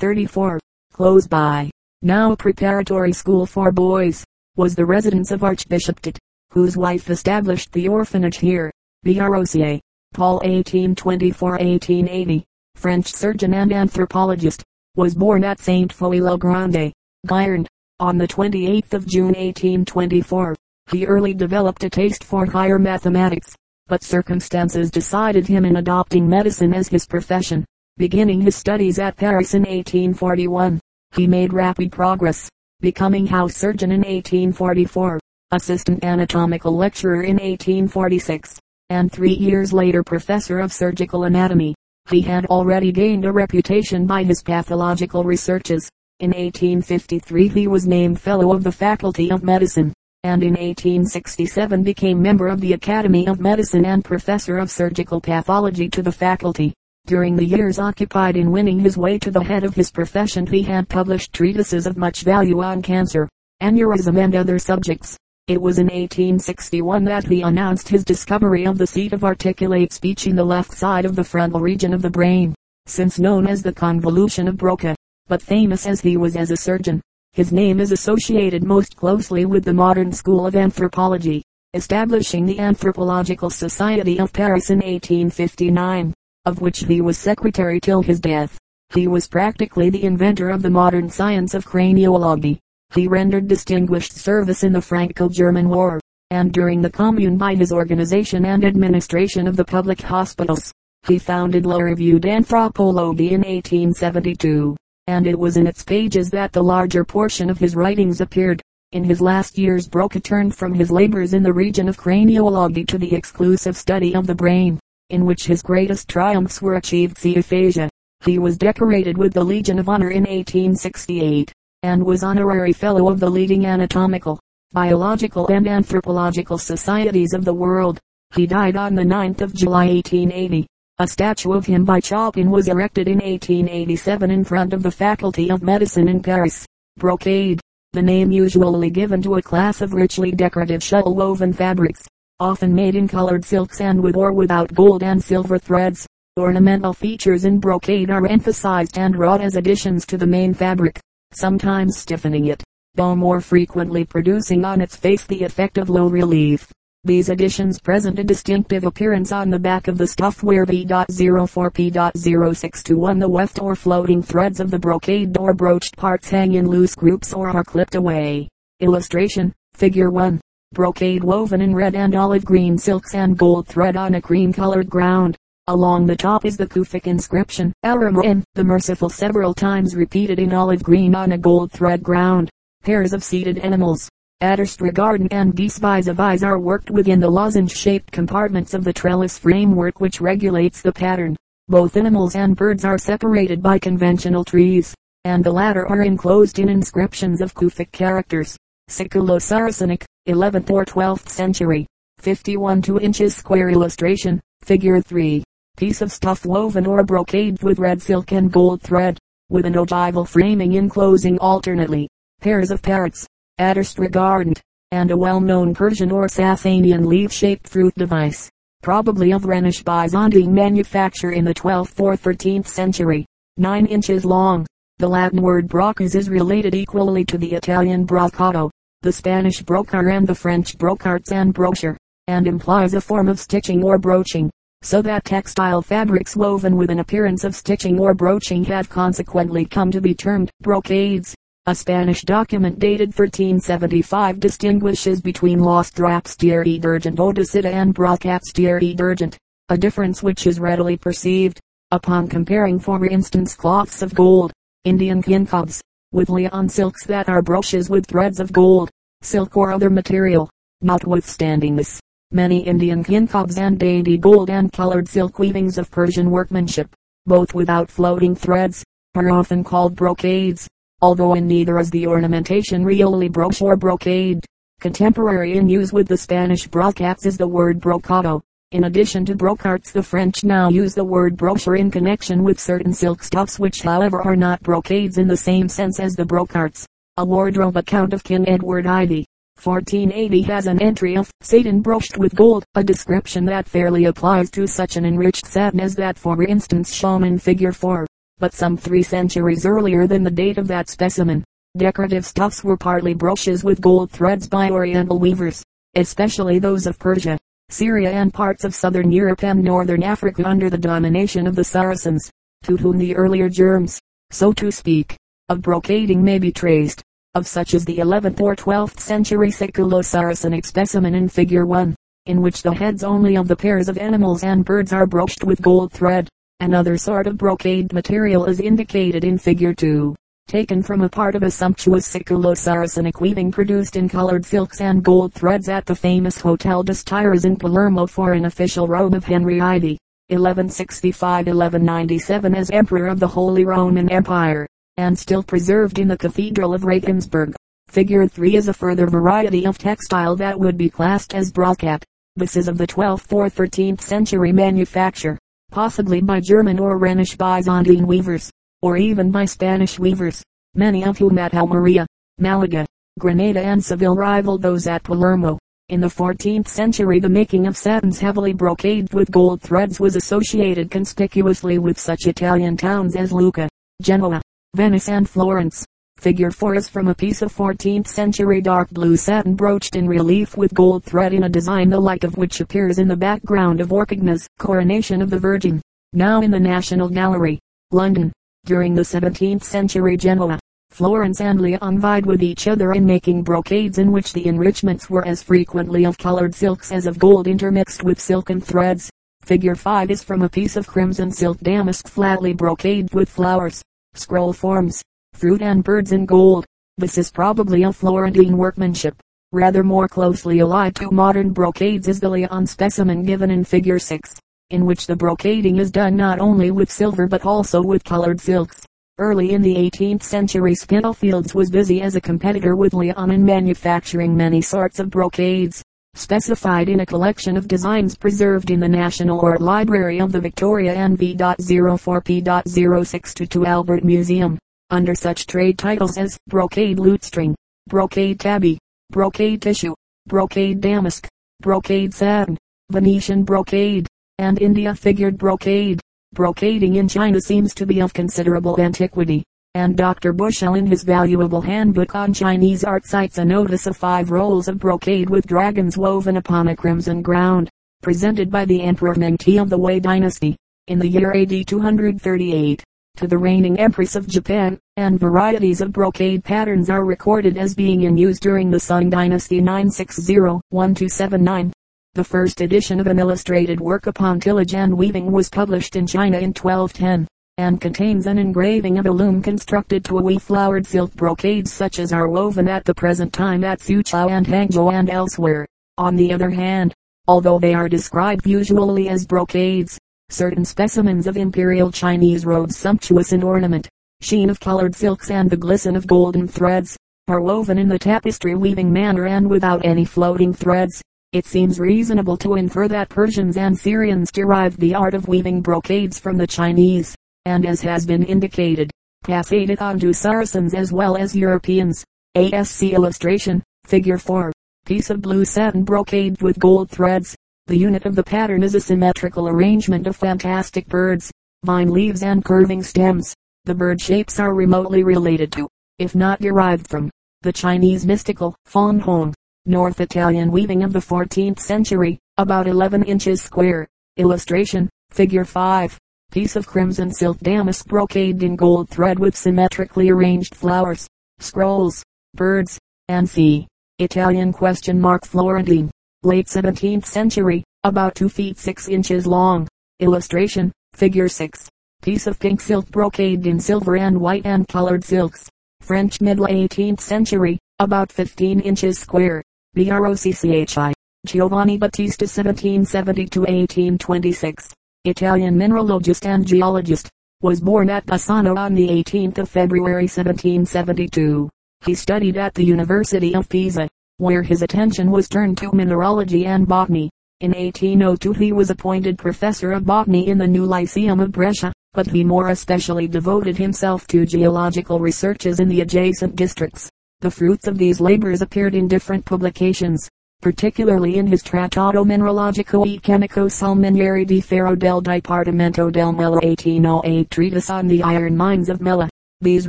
34. Close by, now a preparatory school for boys, was the residence of Archbishop Tait, whose wife established the orphanage here. Broca, Paul 1824-1880, French surgeon and anthropologist, was born at St. Foy Grande, Gironde, on the 28th of June 1824. He early developed a taste for higher mathematics, but circumstances decided him in adopting medicine as his profession. Beginning his studies at Paris in 1841, he made rapid progress, becoming house surgeon in 1844, assistant anatomical lecturer in 1846, and three years later professor of surgical anatomy. He had already gained a reputation by his pathological researches. In 1853 he was named Fellow of the Faculty of Medicine, and in 1867 became member of the Academy of Medicine and Professor of Surgical Pathology to the faculty. During the years occupied in winning his way to the head of his profession he had published treatises of much value on cancer, aneurysm and other subjects. It was in 1861 that he announced his discovery of the seat of articulate speech in the left side of the frontal region of the brain, since known as the convolution of Broca. But famous as he was as a surgeon, his name is associated most closely with the modern school of anthropology, establishing the Anthropological Society of Paris in 1859, of which he was secretary till his death. He was practically the inventor of the modern science of craniology. He rendered distinguished service in the Franco-German War, and during the Commune by his organization and administration of the public hospitals. He founded La Revue d'Anthropologie in 1872, and it was in its pages that the larger portion of his writings appeared. In his last years Broca turned from his labors in the region of craniology to the exclusive study of the brain, in which his greatest triumphs were achieved. See aphasia. He was decorated with the Legion of Honor in 1868 and was honorary fellow of the leading anatomical, biological and anthropological societies of the world. He died on the 9th of July 1880. A statue of him by Choppin was erected in 1887 in front of the Faculty of Medicine in Paris. Brocade, the name usually given to a class of richly decorative shuttle woven fabrics, often made in colored silks and with or without gold and silver threads. Ornamental features in brocade are emphasized and wrought as additions to the main fabric sometimes stiffening it, though more frequently producing on its face the effect of low relief. These additions present a distinctive appearance on the back of the stuff where V.04P.0621 the weft or floating threads of the brocade or broached parts hang in loose groups or are clipped away. Illustration, Figure 1. Brocade woven in red and olive green silks and gold thread on a cream colored ground. Along the top is the Kufic inscription, Aramin, the merciful several times repeated in olive green on a gold thread ground. Pairs of seated animals, Adderstregarden and geese vis a vis are worked within the lozenge-shaped compartments of the trellis framework which regulates the pattern. Both animals and birds are separated by conventional trees, and the latter are enclosed in inscriptions of Kufic characters. Siculo-Saracenic, 11th or 12th century. 51 2 inches square illustration, figure 3 piece of stuff woven or brocade with red silk and gold thread, with an ogival framing enclosing alternately pairs of parrots, Adderstregardant, and a well-known Persian or Sasanian leaf-shaped fruit device, probably of Rhenish Byzantine manufacture in the 12th or 13th century, 9 inches long. The Latin word brocas is related equally to the Italian brocado, the Spanish brocar and the French brocarts and brochure, and implies a form of stitching or broaching so that textile fabrics woven with an appearance of stitching or broaching have consequently come to be termed brocades. A Spanish document dated 1375 distinguishes between Los Drapstieri d'Argent Odesita and Brocapstieri d'Argent, a difference which is readily perceived, upon comparing for instance cloths of gold, Indian kincobs, with Leon silks that are brooches with threads of gold, silk or other material. Notwithstanding this, Many Indian kincobs and dainty gold and colored silk weavings of Persian workmanship, both without floating threads, are often called brocades, although in neither is the ornamentation really brooch or brocade. Contemporary in use with the Spanish brocats is the word brocado. In addition to brocarts the French now use the word brochure in connection with certain silk stuffs which however are not brocades in the same sense as the brocarts. A wardrobe account of King Edward Ivy 1480 has an entry of Satan broached with gold, a description that fairly applies to such an enriched satin as that for instance shown in figure 4. but some three centuries earlier than the date of that specimen. Decorative stuffs were partly brooches with gold threads by oriental weavers, especially those of Persia, Syria and parts of southern Europe and northern Africa under the domination of the Saracens, to whom the earlier germs, so to speak, of brocading may be traced. Of such as the 11th or 12th century Siculo-Saracenic specimen in figure 1, in which the heads only of the pairs of animals and birds are brooched with gold thread. Another sort of brocade material is indicated in figure 2, taken from a part of a sumptuous Siculo-Saracenic weaving produced in colored silks and gold threads at the famous Hotel des Tyres in Palermo for an official robe of Henry IV, 1165-1197 as Emperor of the Holy Roman Empire, and still preserved in the Cathedral of Regensburg. Figure 3 is a further variety of textile that would be classed as brocade. This is of the 12th or 13th century manufacture possibly by German or Rhenish Byzantine weavers, or even by Spanish weavers, many of whom at Almeria, Malaga, Granada and Seville rivaled those at Palermo. In the 14th century the making of satins heavily brocaded with gold threads was associated conspicuously with such Italian towns as Lucca, Genoa, Venice and Florence. Figure 4 is from a piece of 14th century dark blue satin broached in relief with gold thread in a design the like of which appears in the background of Orcagna's Coronation of the Virgin, now in the National Gallery, London. During the 17th century Genoa, Florence and Lyon vied with each other in making brocades in which the enrichments were as frequently of colored silks as of gold intermixed with silken threads. Figure 5 is from a piece of crimson silk damask flatly brocaded with flowers, scroll forms, fruit and birds in gold. This is probably of Florentine workmanship. Rather more closely allied to modern brocades is the Lyon specimen given in figure 6, in which the brocading is done not only with silver but also with colored silks. Early in the 18th century Spitalfields was busy as a competitor with Lyon in manufacturing many sorts of brocades, specified in a collection of designs preserved in the National Art Library of the Victoria and V.04P.062 Albert Museum. Under such trade titles as brocade lutestring, brocade tabby, brocade tissue, brocade damask, brocade satin, Venetian brocade, and India figured brocade. Brocading in China seems to be of considerable antiquity, and Dr. Bushell in his valuable handbook on Chinese art cites a notice of five rolls of brocade with dragons woven upon a crimson ground, presented by the Emperor Mengti of the Wei dynasty, in the year AD 238 to the reigning Empress of Japan, and varieties of brocade patterns are recorded as being in use during the Sung Dynasty 960-1279. The first edition of an illustrated work upon tillage and weaving was published in China in 1210, and contains an engraving of a loom constructed to weave flowered silk brocades such as are woven at the present time at Suzhou and Hangzhou and elsewhere. On the other hand, although they are described usually as brocades, certain specimens of imperial Chinese robes sumptuous in ornament, sheen of colored silks and the glisten of golden threads, are woven in the tapestry weaving manner and without any floating threads. It seems reasonable to infer that Persians and Syrians derived the art of weaving brocades from the Chinese, and as has been indicated, passed it on to Saracens as well as Europeans. ASC illustration, figure 4, piece of blue satin brocade with gold threads, the unit of the pattern is a symmetrical arrangement of fantastic birds, vine leaves and curving stems. The bird shapes are remotely related to, if not derived from, the Chinese mystical Fan Hong, North Italian weaving of the 14th century, about 11 inches square. Illustration, figure 5. Piece of crimson silk damask brocade in gold thread with symmetrically arranged flowers, scrolls, birds, and sea. Italian question mark Florentine late 17th century, about 2 feet 6 inches long. Illustration, figure 6. Piece of pink silk brocade in silver and white and colored silks. French middle 18th century, about 15 inches square. B-R-O-C-C-H-I. Giovanni Battista 1770-1826. Italian mineralogist and geologist. Was born at Bassano on the 18th of February 1772. He studied at the University of Pisa where his attention was turned to mineralogy and botany. In 1802 he was appointed professor of botany in the new Lyceum of Brescia, but he more especially devoted himself to geological researches in the adjacent districts. The fruits of these labors appeared in different publications. particularly in his Trattato Mineralogico e Chemico Salminieri di Ferro del Dipartimento del Mela 1808 treatise on the iron mines of Mela. These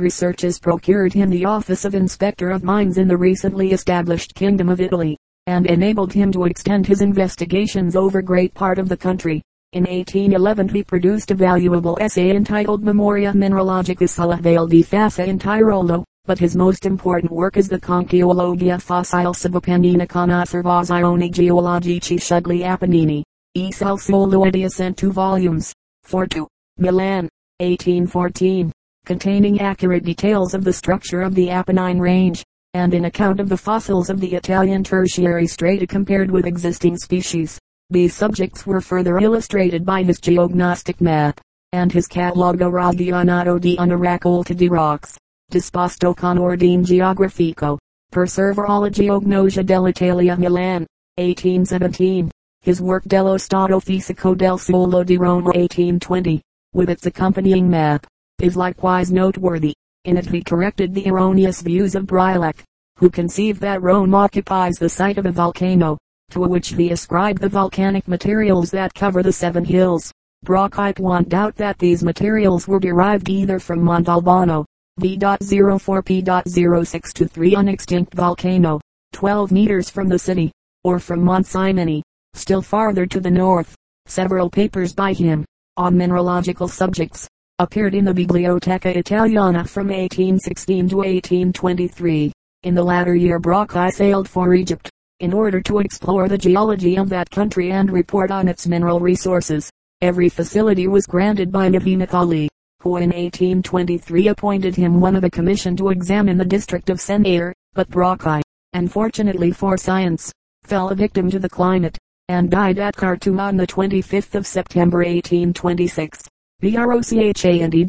researches procured him the office of Inspector of Mines in the recently established Kingdom of Italy, and enabled him to extend his investigations over great part of the country. In 1811 he produced a valuable essay entitled Memoria Mineralogica sulla Valle di Fassa in Tirolo, but his most important work is the Conchiologia Fossile Subapennina con Osservazioni Geologici sugli Apennini. E Solo Edition 2 volumes. 42. Milan, 1814 containing accurate details of the structure of the Apennine range, and an account of the fossils of the Italian tertiary strata compared with existing species. These subjects were further illustrated by his geognostic map, and his catalogo ragionato di una raccolta di rocks, disposto con ordine geografico, per la geognosia dell'Italia Milan, 1817. His work dello stato fisico del suolo di Roma 1820, with its accompanying map, is likewise noteworthy. In it he corrected the erroneous views of Breislak, who conceived that Rome occupies the site of a volcano, to which he ascribed the volcanic materials that cover the seven hills. Brockite won't doubt that these materials were derived either from Montalbano, V.04P.0623 an extinct volcano, 12 meters from the city, or from Mont Simoni, still farther to the north. Several papers by him, on mineralogical subjects, appeared in the Biblioteca Italiana from 1816 to 1823. In the latter year Brockhaus sailed for Egypt, in order to explore the geology of that country and report on its mineral resources. Every facility was granted by Ali, who in 1823 appointed him one of a commission to examine the district of Senair, but Brockhaus, unfortunately for science, fell a victim to the climate, and died at Khartoum on the 25th of September 1826. BROCHA and E.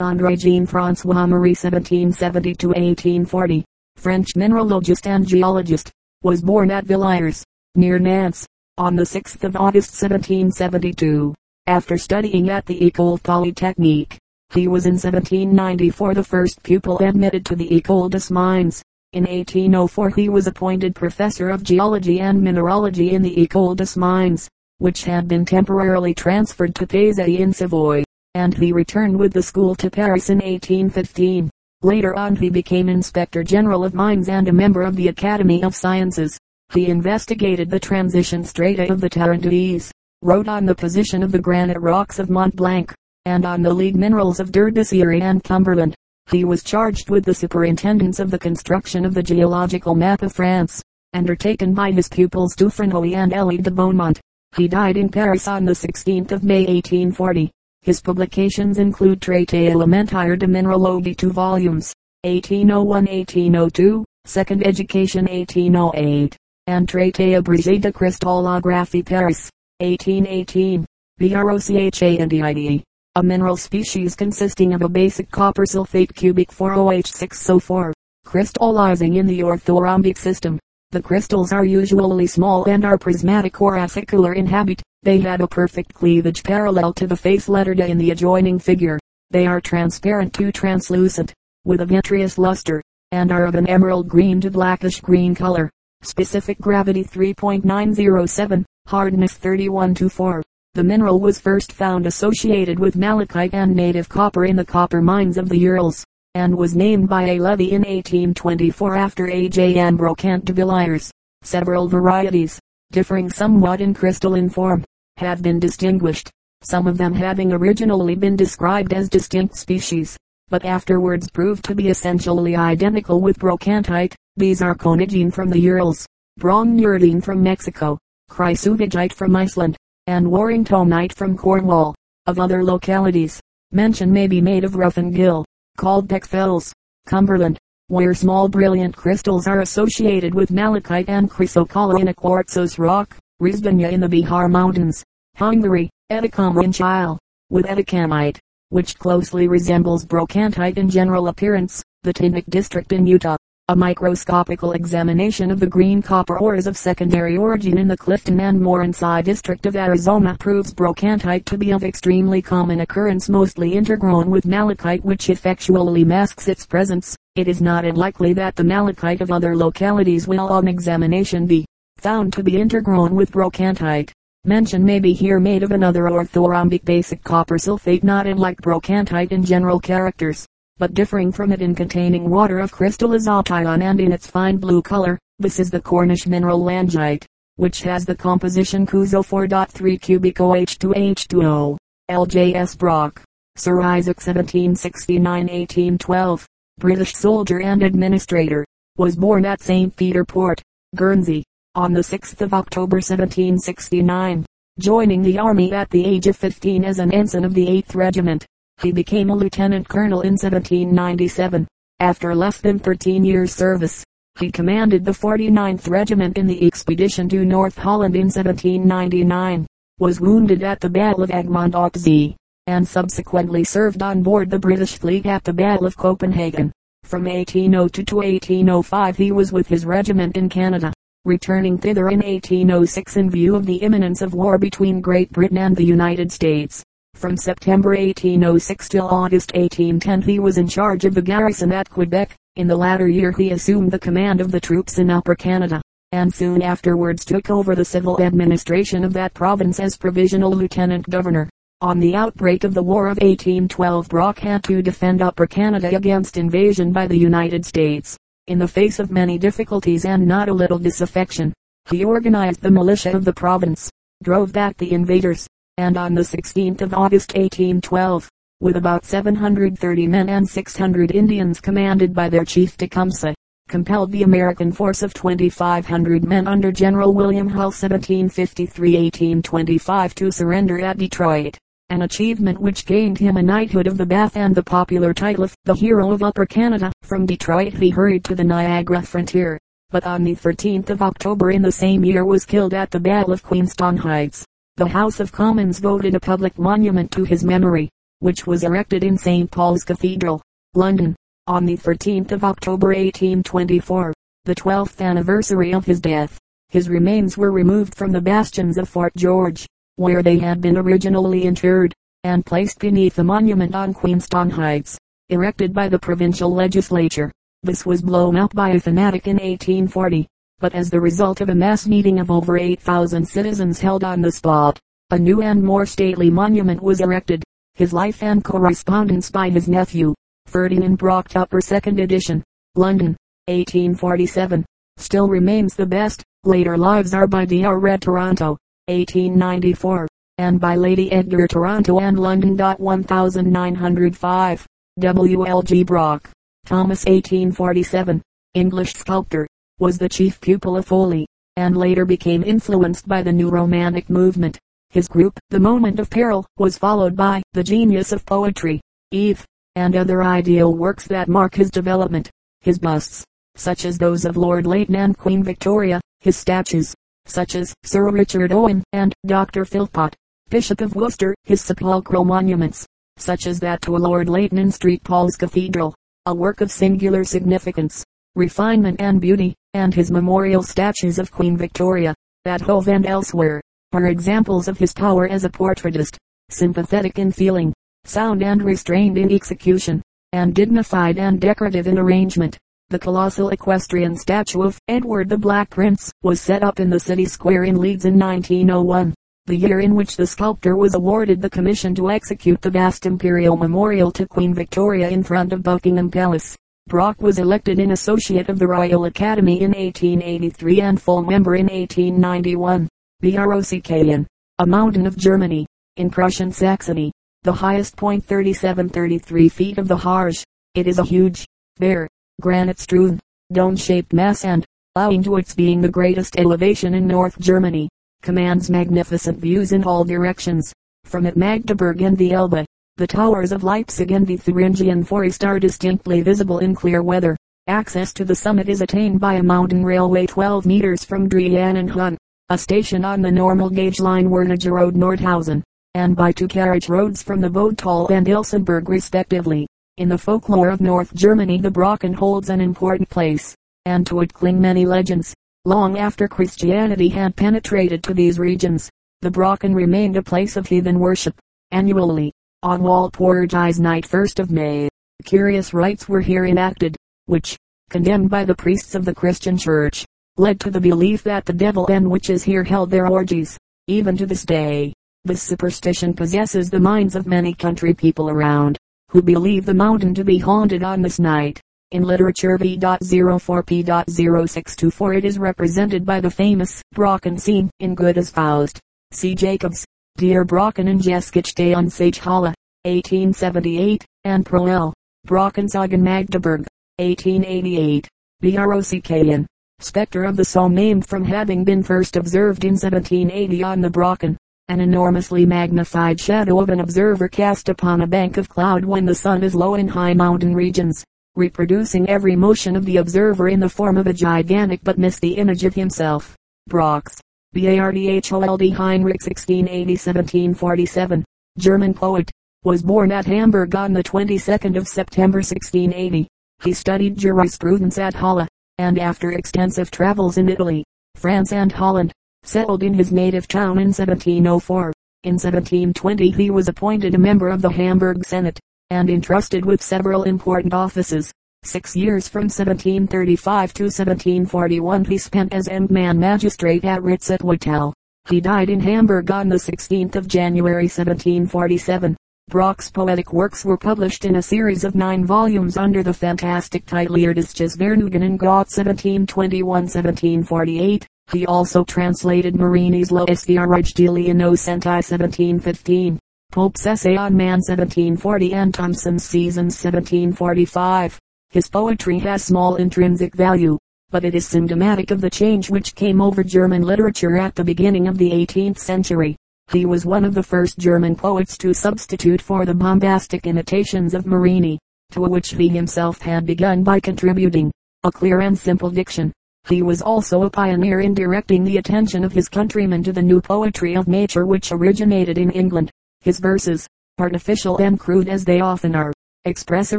André Jean Francois Marie 1770-1840, French mineralogist and geologist, was born at Villiers, near Nantes, on the 6th of August 1772. After studying at the École Polytechnique, he was in 1794 the first pupil admitted to the École des Mines. In 1804 he was appointed professor of geology and mineralogy in the École des Mines which had been temporarily transferred to Pizzi in Savoy, and he returned with the school to Paris in 1815. Later on he became Inspector General of Mines and a member of the Academy of Sciences. He investigated the transition strata of the Tarentaise, wrote on the position of the granite rocks of Mont Blanc, and on the league minerals of Derbyshire and Cumberland. He was charged with the superintendence of the construction of the geological map of France, undertaken by his pupils Dufrénoy and Elie de Beaumont. He died in Paris on the 16th of May 1840. His publications include Traité élémentaire de Mineralogie 2 volumes, 1801-1802, Second Education 1808, and Traité abrégé de Cristallographie Paris, 1818. BROCHA and. A mineral species consisting of a basic copper sulfate cubic 4OH6SO4, crystallizing in the orthorhombic system. The crystals are usually small and are prismatic or acicular in habit. They have a perfect cleavage parallel to the face lettered in the adjoining figure. They are transparent to translucent, with a vitreous luster, and are of an emerald green to blackish green color. Specific gravity 3.907, hardness 31 to 4. The mineral was first found associated with malachite and native copper in the copper mines of the Urals and was named by a levy in 1824 after A. J. Ambrocant de Villiers. Several varieties, differing somewhat in crystalline form, have been distinguished, some of them having originally been described as distinct species, but afterwards proved to be essentially identical with brochantite. These are conigine from the Urals, brongneurodine from Mexico, chrysovigite from Iceland, and warringtonite from Cornwall. Of other localities, mention may be made of Gill called Beckfells, Cumberland, where small brilliant crystals are associated with malachite and chrysocolla in a quartzose rock, Risbanya in the Bihar Mountains, Hungary, Edicum in Chile, with edicamite, which closely resembles brochantite in general appearance, the Tintic district in Utah, A microscopical examination of the green copper ores of secondary origin in the Clifton and Morenci district of Arizona proves brochantite to be of extremely common occurrence mostly intergrown with malachite which effectually masks its presence. It is not unlikely that the malachite of other localities will on examination be found to be intergrown with brochantite. Mention may be here made of another orthorhombic basic copper sulfate not unlike brochantite in general characters, but differing from it in containing water of crystal azotion and in its fine blue color. This is the Cornish mineral langite, which has the composition Cuso 4.3 cubic OH2H2O. L.J.S. Brock. Sir Isaac 1769-1812. British soldier and administrator. Was born at St. Peter Port, Guernsey, on the 6th of October 1769. Joining the army at the age of 15 as an ensign of the 8th Regiment. He became a lieutenant colonel in 1797. After less than 13 years service, he commanded the 49th Regiment in the expedition to North Holland in 1799, was wounded at the Battle of Egmont Zee, and subsequently served on board the British fleet at the Battle of Copenhagen. From 1802 to 1805 he was with his regiment in Canada, returning thither in 1806 in view of the imminence of war between Great Britain and the United States. From September 1806 till August 1810 he was in charge of the garrison at Quebec. In the latter year he assumed the command of the troops in Upper Canada, and soon afterwards took over the civil administration of that province as provisional lieutenant governor. On the outbreak of the War of 1812 Brock had to defend Upper Canada against invasion by the United States. In the face of many difficulties and not a little disaffection, he organized the militia of the province, drove back the invaders, and on the 16th of August 1812, with about 730 men and 600 Indians commanded by their chief Tecumseh, compelled the American force of 2,500 men under General William Hull 1753-1825 to surrender at Detroit, an achievement which gained him a knighthood of the Bath and the popular title of the Hero of Upper Canada. From Detroit he hurried to the Niagara frontier, but on the 13th of October in the same year was killed at the Battle of Queenston Heights the House of Commons voted a public monument to his memory, which was erected in St. Paul's Cathedral, London, on the 13th of October 1824, the 12th anniversary of his death. His remains were removed from the bastions of Fort George, where they had been originally interred, and placed beneath the monument on Queenston Heights, erected by the provincial legislature. This was blown up by a fanatic in 1840 but as the result of a mass meeting of over 8,000 citizens held on the spot, a new and more stately monument was erected. His life and correspondence by his nephew, Ferdinand Brock Tupper Second Edition, London, 1847, still remains the best. Later lives are by D.R. Red Toronto, 1894, and by Lady Edgar Toronto and London. 1905, W. L. G. Brock, Thomas 1847, English sculptor was the chief pupil of Foley, and later became influenced by the new romantic movement. His group, The Moment of Peril, was followed by The Genius of Poetry, Eve, and other ideal works that mark his development. His busts, such as those of Lord Leighton and Queen Victoria, his statues, such as Sir Richard Owen and Dr. Philpot, Bishop of Worcester, his sepulchral monuments, such as that to Lord Leighton in St. Paul's Cathedral, a work of singular significance, refinement and beauty, and his memorial statues of Queen Victoria, at Hove and elsewhere, are examples of his power as a portraitist, sympathetic in feeling, sound and restrained in execution, and dignified and decorative in arrangement. The colossal equestrian statue of Edward the Black Prince was set up in the city square in Leeds in 1901, the year in which the sculptor was awarded the commission to execute the vast imperial memorial to Queen Victoria in front of Buckingham Palace. Brock was elected an associate of the Royal Academy in 1883 and full member in 1891. The Brocken, a mountain of Germany, in Prussian Saxony, the highest point 37-33 feet of the Harz. It is a huge, bare, granite-strewn, dome-shaped mass and, owing to its being the greatest elevation in North Germany, commands magnificent views in all directions. From it Magdeburg and the Elbe, the towers of Leipzig and the Thuringian Forest are distinctly visible in clear weather. Access to the summit is attained by a mountain railway 12 meters from Hun, a station on the normal gauge line Wernigerode Road Nordhausen, and by two carriage roads from the Bodtal and Ilsenburg respectively. In the folklore of North Germany the Brocken holds an important place. and to it cling many legends. Long after Christianity had penetrated to these regions, the Brocken remained a place of heathen worship. Annually, on Walpurgis night 1st of May, curious rites were here enacted, which, condemned by the priests of the Christian church, led to the belief that the devil and witches here held their orgies. Even to this day, this superstition possesses the minds of many country people around, who believe the mountain to be haunted on this night. In literature V.04P.0624 it is represented by the famous Brocken scene in as Faust. C. Jacobs, Dear Brocken and Jeskich on Sage Halla, 1878, and Proel, Brockensagen Magdeburg, 1888. Brocken, spectre of the Somme named from having been first observed in 1780 on the Brocken an enormously magnified shadow of an observer cast upon a bank of cloud when the sun is low in high mountain regions, reproducing every motion of the observer in the form of a gigantic but misty image of himself. Brockes. Barthold Heinrich 1680-1747, German poet, was born at Hamburg on the 22nd of September 1680. He studied jurisprudence at Halle, and after extensive travels in Italy, France and Holland, settled in his native town in 1704. In 1720 he was appointed a member of the Hamburg Senate, and entrusted with several important offices. Six years from 1735 to 1741 he spent as Endman magistrate at Ritzau. He died in Hamburg on the 16th of January 1747. Brock's poetic works were published in a series of nine volumes under the fantastic title Irdisches Vergnügen in Gott 1721-1748. He also translated Marini's Lois Viarigdeli Innocenti 1715, Pope's Essay on Man 1740 and Thomson's Seasons 1745. His poetry has small intrinsic value, but it is symptomatic of the change which came over German literature at the beginning of the 18th century. He was one of the first German poets to substitute for the bombastic imitations of Marini, to which he himself had begun by contributing a clear and simple diction. He was also a pioneer in directing the attention of his countrymen to the new poetry of nature which originated in England. His verses, artificial and crude as they often are, express a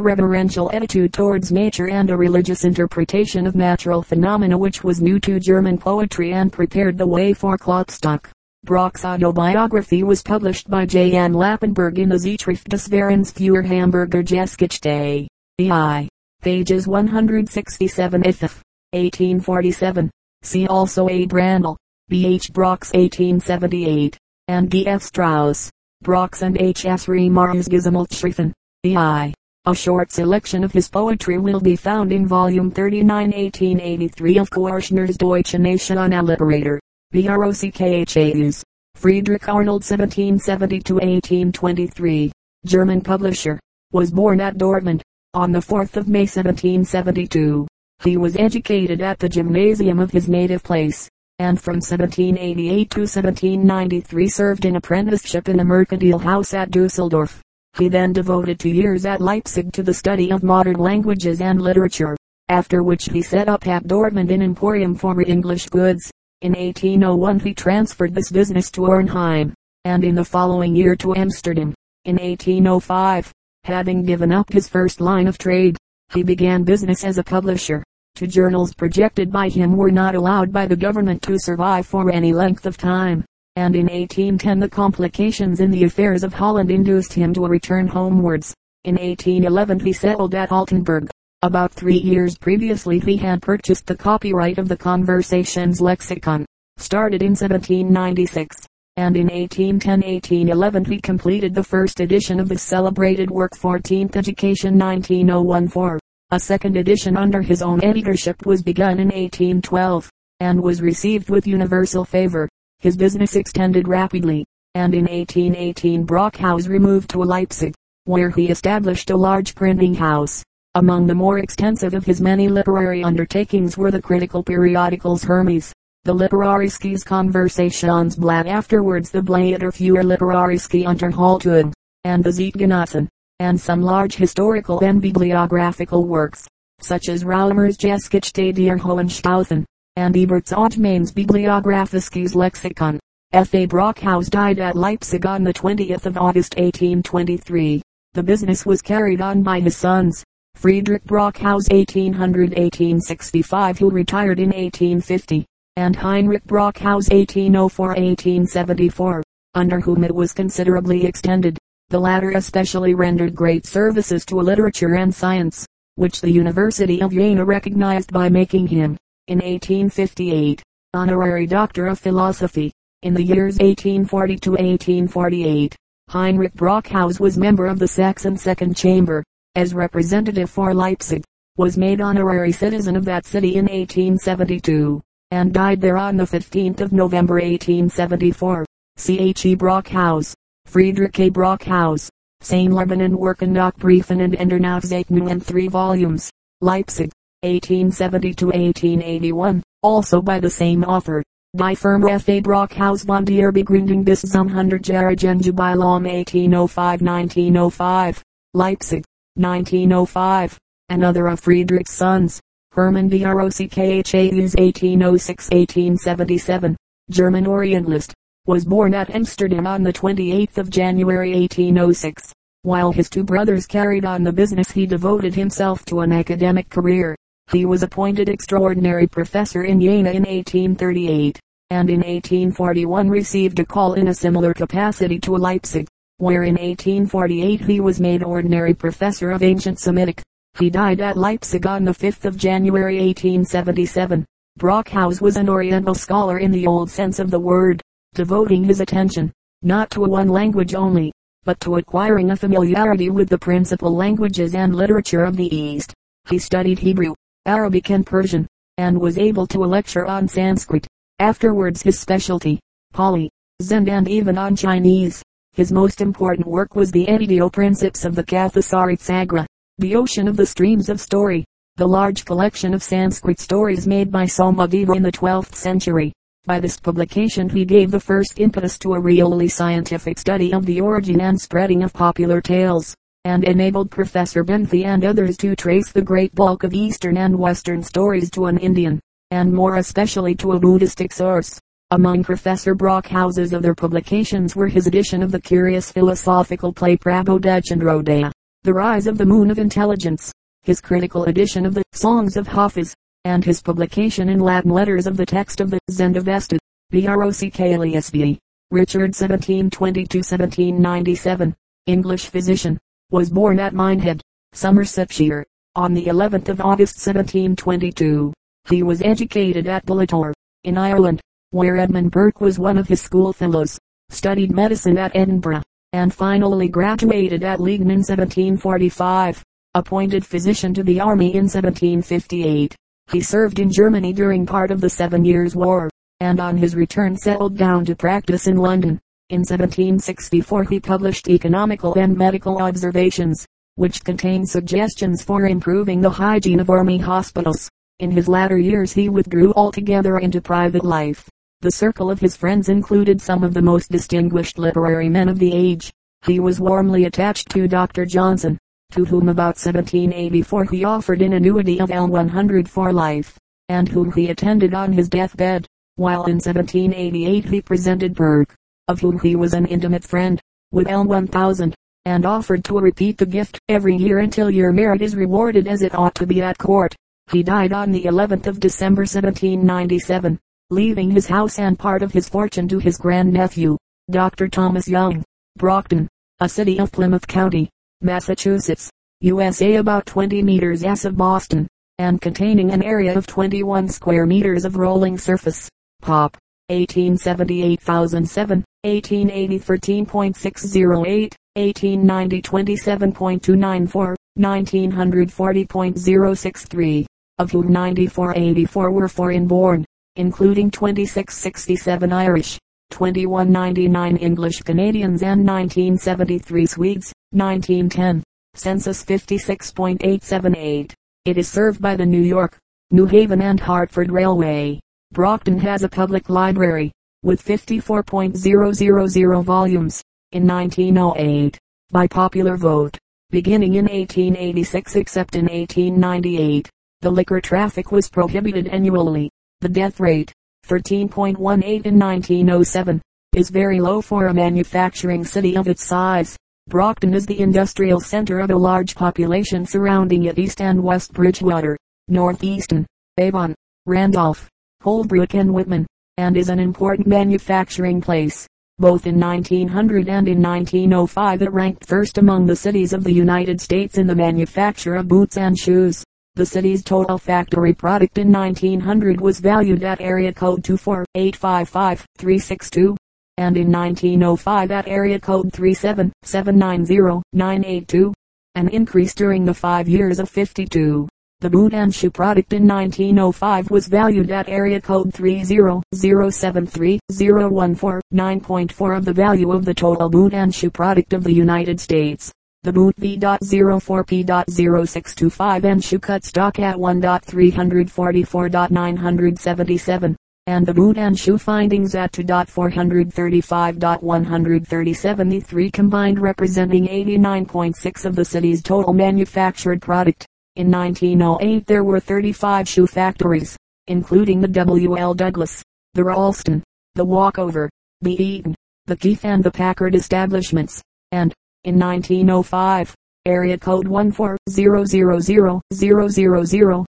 reverential attitude towards nature and a religious interpretation of natural phenomena which was new to German poetry and prepared the way for Klopstock. Brock's autobiography was published by J. N. Lappenberg in the Zeitschrift des Vereins für Hamburger Geschichte. E.I. Pages 167 if. 1847. See also A. Brandl, B. H. Brock's 1878, and D. F. Strauss, Brock's and H. S. Remar's Gesammeltschriften. E.I. A short selection of his poetry will be found in volume 39 1883 of Kürschner's Deutsche Nationalliteratur. B.R.O.C.K.H.A.U.S. Friedrich Arnold 1770-1823, German publisher, was born at Dortmund, on the 4th of May 1772. He was educated at the gymnasium of his native place, and from 1788 to 1793 served in apprenticeship in a mercantile house at Dusseldorf. He then devoted two years at Leipzig to the study of modern languages and literature, after which he set up at Dortmund an emporium for English goods. In 1801 he transferred this business to Arnheim, and in the following year to Amsterdam. In 1805, having given up his first line of trade, he began business as a publisher. Two journals projected by him were not allowed by the government to survive for any length of time, and in 1810 the complications in the affairs of Holland induced him to return homewards. In 1811 he settled at Altenburg. About three years previously he had purchased the copyright of the Conversations Lexicon, started in 1796, and in 1810-1811 he completed the first edition of the celebrated work 14th Education 1901 a second edition under his own editorship was begun in 1812, and was received with universal favor. His business extended rapidly, and in 1818 Brockhaus removed to Leipzig, where he established a large printing house. Among the more extensive of his many literary undertakings were the critical periodicals Hermes, the Literarisches Konversationsblatt afterwards the Blätter für Literarische Unterhaltung, and the Zeitgenossen and some large historical and bibliographical works, such as Raumer's Geschichte der Hohenstaufen, and Ebert's Allgemeines Bibliographisches Lexikon. F. A. Brockhaus died at Leipzig on the 20th of August 1823. The business was carried on by his sons, Friedrich Brockhaus 1800-1865 who retired in 1850, and Heinrich Brockhaus 1804-1874, under whom it was considerably extended. The latter especially rendered great services to literature and science, which the University of Jena recognized by making him, in 1858, honorary doctor of philosophy. In the years 1840 to 1848, Heinrich Brockhaus was member of the Saxon Second Chamber, as representative for Leipzig, was made honorary citizen of that city in 1872, and died there on the 15th of November 1874. C. H. E. Brockhaus, Friedrich A. Brockhaus, Sein Leben und Werken nach Briefen und in 3 volumes, Leipzig, 1870-1881, also by the same author. Die Firm F. A. Brockhaus von der Begründung bis zum 100-jährigen Jubiläum 1805-1905, Leipzig, 1905, another of Friedrich's sons, Hermann Brockhaus 1806-1877, German Orientalist, was born at Amsterdam on the 28th of January 1806. While his two brothers carried on the business he devoted himself to an academic career. He was appointed extraordinary professor in Jena in 1838, and in 1841 received a call in a similar capacity to Leipzig where in 1848 he was made ordinary professor of ancient Semitic. He died at Leipzig on the 5th of January 1877. Brockhaus was an Oriental scholar in the old sense of the word, devoting his attention, not to one language only, but to acquiring a familiarity with the principal languages and literature of the East. He studied Hebrew, Arabic and Persian, and was able to lecture on Sanskrit, afterwards his specialty, Pali, Zend and even on Chinese. His most important work was the Editio Principes of the Kathasarit Sagra, the ocean of the streams of story, the large collection of Sanskrit stories made by Somadeva in the 12th century. By this publication he gave the first impetus to a really scientific study of the origin and spreading of popular tales, and enabled Professor Benfey and others to trace the great bulk of Eastern and Western stories to an Indian, and more especially to a Buddhistic source. Among Professor Brockhaus's other publications were his edition of the curious philosophical play Prabodhachandrodaya, The Rise of the Moon of Intelligence, his critical edition of the Songs of Hafiz, and his publication in Latin letters of the text of the Zendavesta, B.R.O.C.K.L.E.S.B. Richard 1722-1797, English physician, was born at Minehead, Somersetshire, on the 11th of August 1722. He was educated at Ballitore, in Ireland, where Edmund Burke was one of his schoolfellows, studied medicine at Edinburgh, and finally graduated at Leiden in 1745. Appointed physician to the army in 1758. He served in Germany during part of the Seven Years' War, and on his return settled down to practice in London. In 1764 he published Economical and Medical Observations, which contain suggestions for improving the hygiene of army hospitals. In his latter years he withdrew altogether into private life. The circle of his friends included some of the most distinguished literary men of the age. He was warmly attached to Dr. Johnson, to whom about 1784 he offered an annuity of L100 for life, and whom he attended on his deathbed, while in 1788 he presented Burke, of whom he was an intimate friend, with L1000, and offered to repeat the gift every year until your merit is rewarded as it ought to be at court. He died on the 11th of December 1797 leaving his house and part of his fortune to his grandnephew, Dr. Thomas Young, Brockton, a city of Plymouth County, Massachusetts, USA about 20 meters east of Boston, and containing an area of 21 square meters of rolling surface. Pop, 1878,007, 1880 13.608, 1890 27.294, 1940.063, of whom 9484 were foreign born including 2667 Irish, 2199 English Canadians and 1973 Swedes, 1910. Census 56.878. It is served by the New York, New Haven and Hartford Railway. Brockton has a public library, with 54.000 volumes, in 1908, by popular vote, beginning in 1886 except in 1898. The liquor traffic was prohibited annually. The death rate, 13.18 in 1907, is very low for a manufacturing city of its size. Brockton is the industrial center of a large population surrounding it east and west Bridgewater, north Easton, Avon, Randolph, Holbrook and Whitman, and is an important manufacturing place. Both in 1900 and in 1905 it ranked first among the cities of the United States in the manufacture of boots and shoes. The city's total factory product in 1900 was valued at area code 24855-362, and in 1905 at area code 37790-982, an increase during the five years of 52. The shoe product in 1905 was valued at area code 30073-014, 9.4 of the value of the total shoe product of the United States. The boot V.04P.0625 and shoe cut stock at 1.344.977 and the boot and shoe findings at 2.435.137 the three combined representing 89.6 of the city's total manufactured product. In 1908 there were 35 shoe factories, including the W. L. Douglas, the Ralston, the Walkover, the Eaton, the Keith and the Packard establishments, and, in 1905, area code 1400000,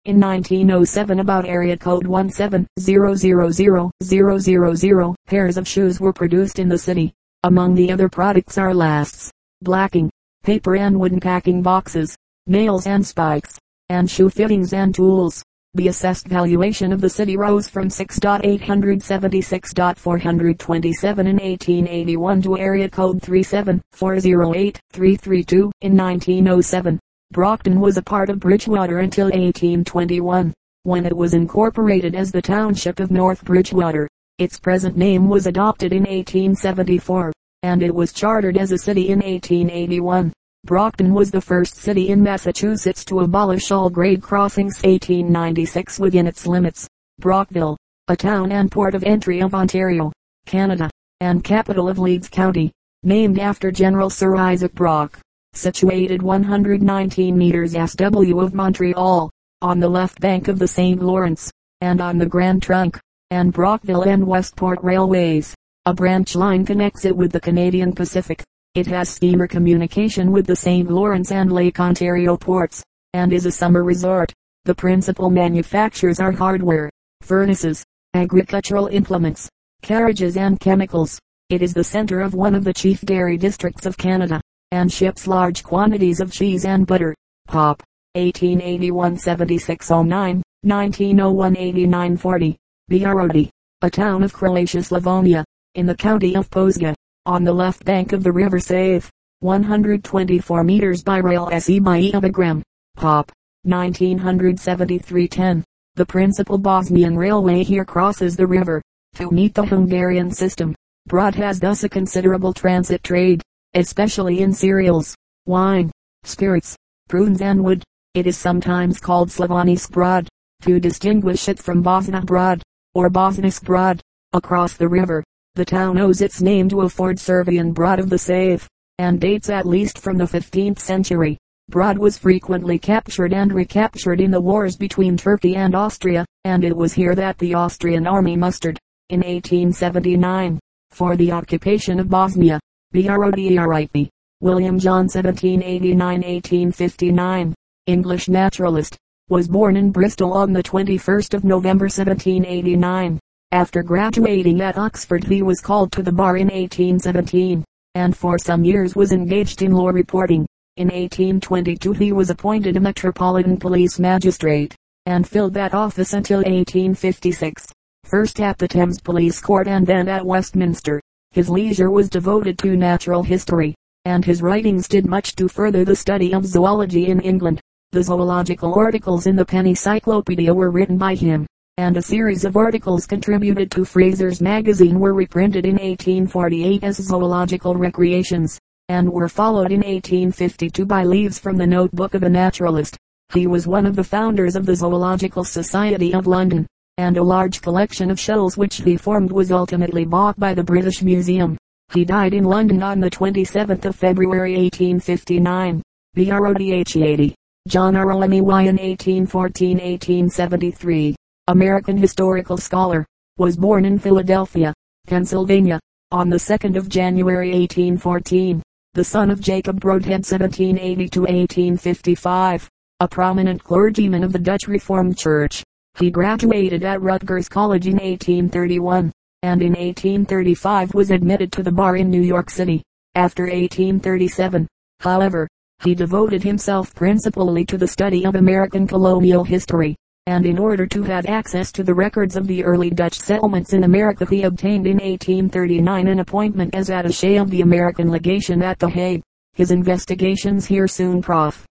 in 1907 about area code 1700000, pairs of shoes were produced in the city. Among the other products are lasts, blacking, paper and wooden packing boxes, nails and spikes, and shoe fittings and tools. The assessed valuation of the city rose from 6.876.427 in 1881 to area code 37408-332 in 1907. Brockton was a part of Bridgewater until 1821, when it was incorporated as the township of North Bridgewater. Its present name was adopted in 1874, and it was chartered as a city in 1881. Brockton was the first city in Massachusetts to abolish all grade crossings 1896 within its limits. Brockville, a town and port of entry of Ontario, Canada, and capital of Leeds County, named after General Sir Isaac Brock, situated 119 meters SW of Montreal, on the left bank of the St. Lawrence, and on the Grand Trunk, and Brockville and Westport Railways. A branch line connects it with the Canadian Pacific. It has steamer communication with the St. Lawrence and Lake Ontario ports, and is a summer resort. The principal manufactures are hardware, furnaces, agricultural implements, carriages and chemicals. It is the center of one of the chief dairy districts of Canada, and ships large quantities of cheese and butter. Pop, 1881 7609, 1901 8940. Biarodi, a town of Croatia Slavonia, in the county of Pozsega on the left bank of the river Save, 124 meters by rail SE by Eobagram. Pop, 1973-10. The principal Bosnian railway here crosses the river, to meet the Hungarian system. Brod has thus a considerable transit trade, especially in cereals, wine, spirits, prunes and wood. It is sometimes called Slavonski Brod, to distinguish it from Bosna Brod, or Bosnisk Brod, across the river. The town owes its name to a Ford Servian brod of the Save, and dates at least from the 15th century. Brod was frequently captured and recaptured in the wars between Turkey and Austria, and it was here that the Austrian army mustered, in 1879, for the occupation of Bosnia. Broderip, William John 1789-1859, English naturalist, was born in Bristol on the 21st of November 1789. After graduating at Oxford he was called to the bar in 1817, and for some years was engaged in law reporting. In 1822 he was appointed a Metropolitan Police Magistrate, and filled that office until 1856, first at the Thames Police Court and then at Westminster. His leisure was devoted to natural history, and his writings did much to further the study of zoology in England. The zoological articles in the Penny Cyclopedia were written by him and a series of articles contributed to Fraser's magazine were reprinted in 1848 as Zoological Recreations, and were followed in 1852 by Leaves from the Notebook of a Naturalist. He was one of the founders of the Zoological Society of London, and a large collection of shells which he formed was ultimately bought by the British Museum. He died in London on the 27th of February 1859. BRODHEAD. John R. Lemmy-Wyan 1814-1873. American historical scholar, was born in Philadelphia, Pennsylvania, on the 2nd of January 1814. the son of Jacob Brodhead 1780-1855, a prominent clergyman of the Dutch Reformed Church. He graduated at Rutgers College in 1831, and in 1835 was admitted to the bar in New York City. After 1837, however, he devoted himself principally to the study of American colonial history, and in order to have access to the records of the early Dutch settlements in America he obtained in 1839 an appointment as attaché of the American legation at The Hague. His investigations here soon prof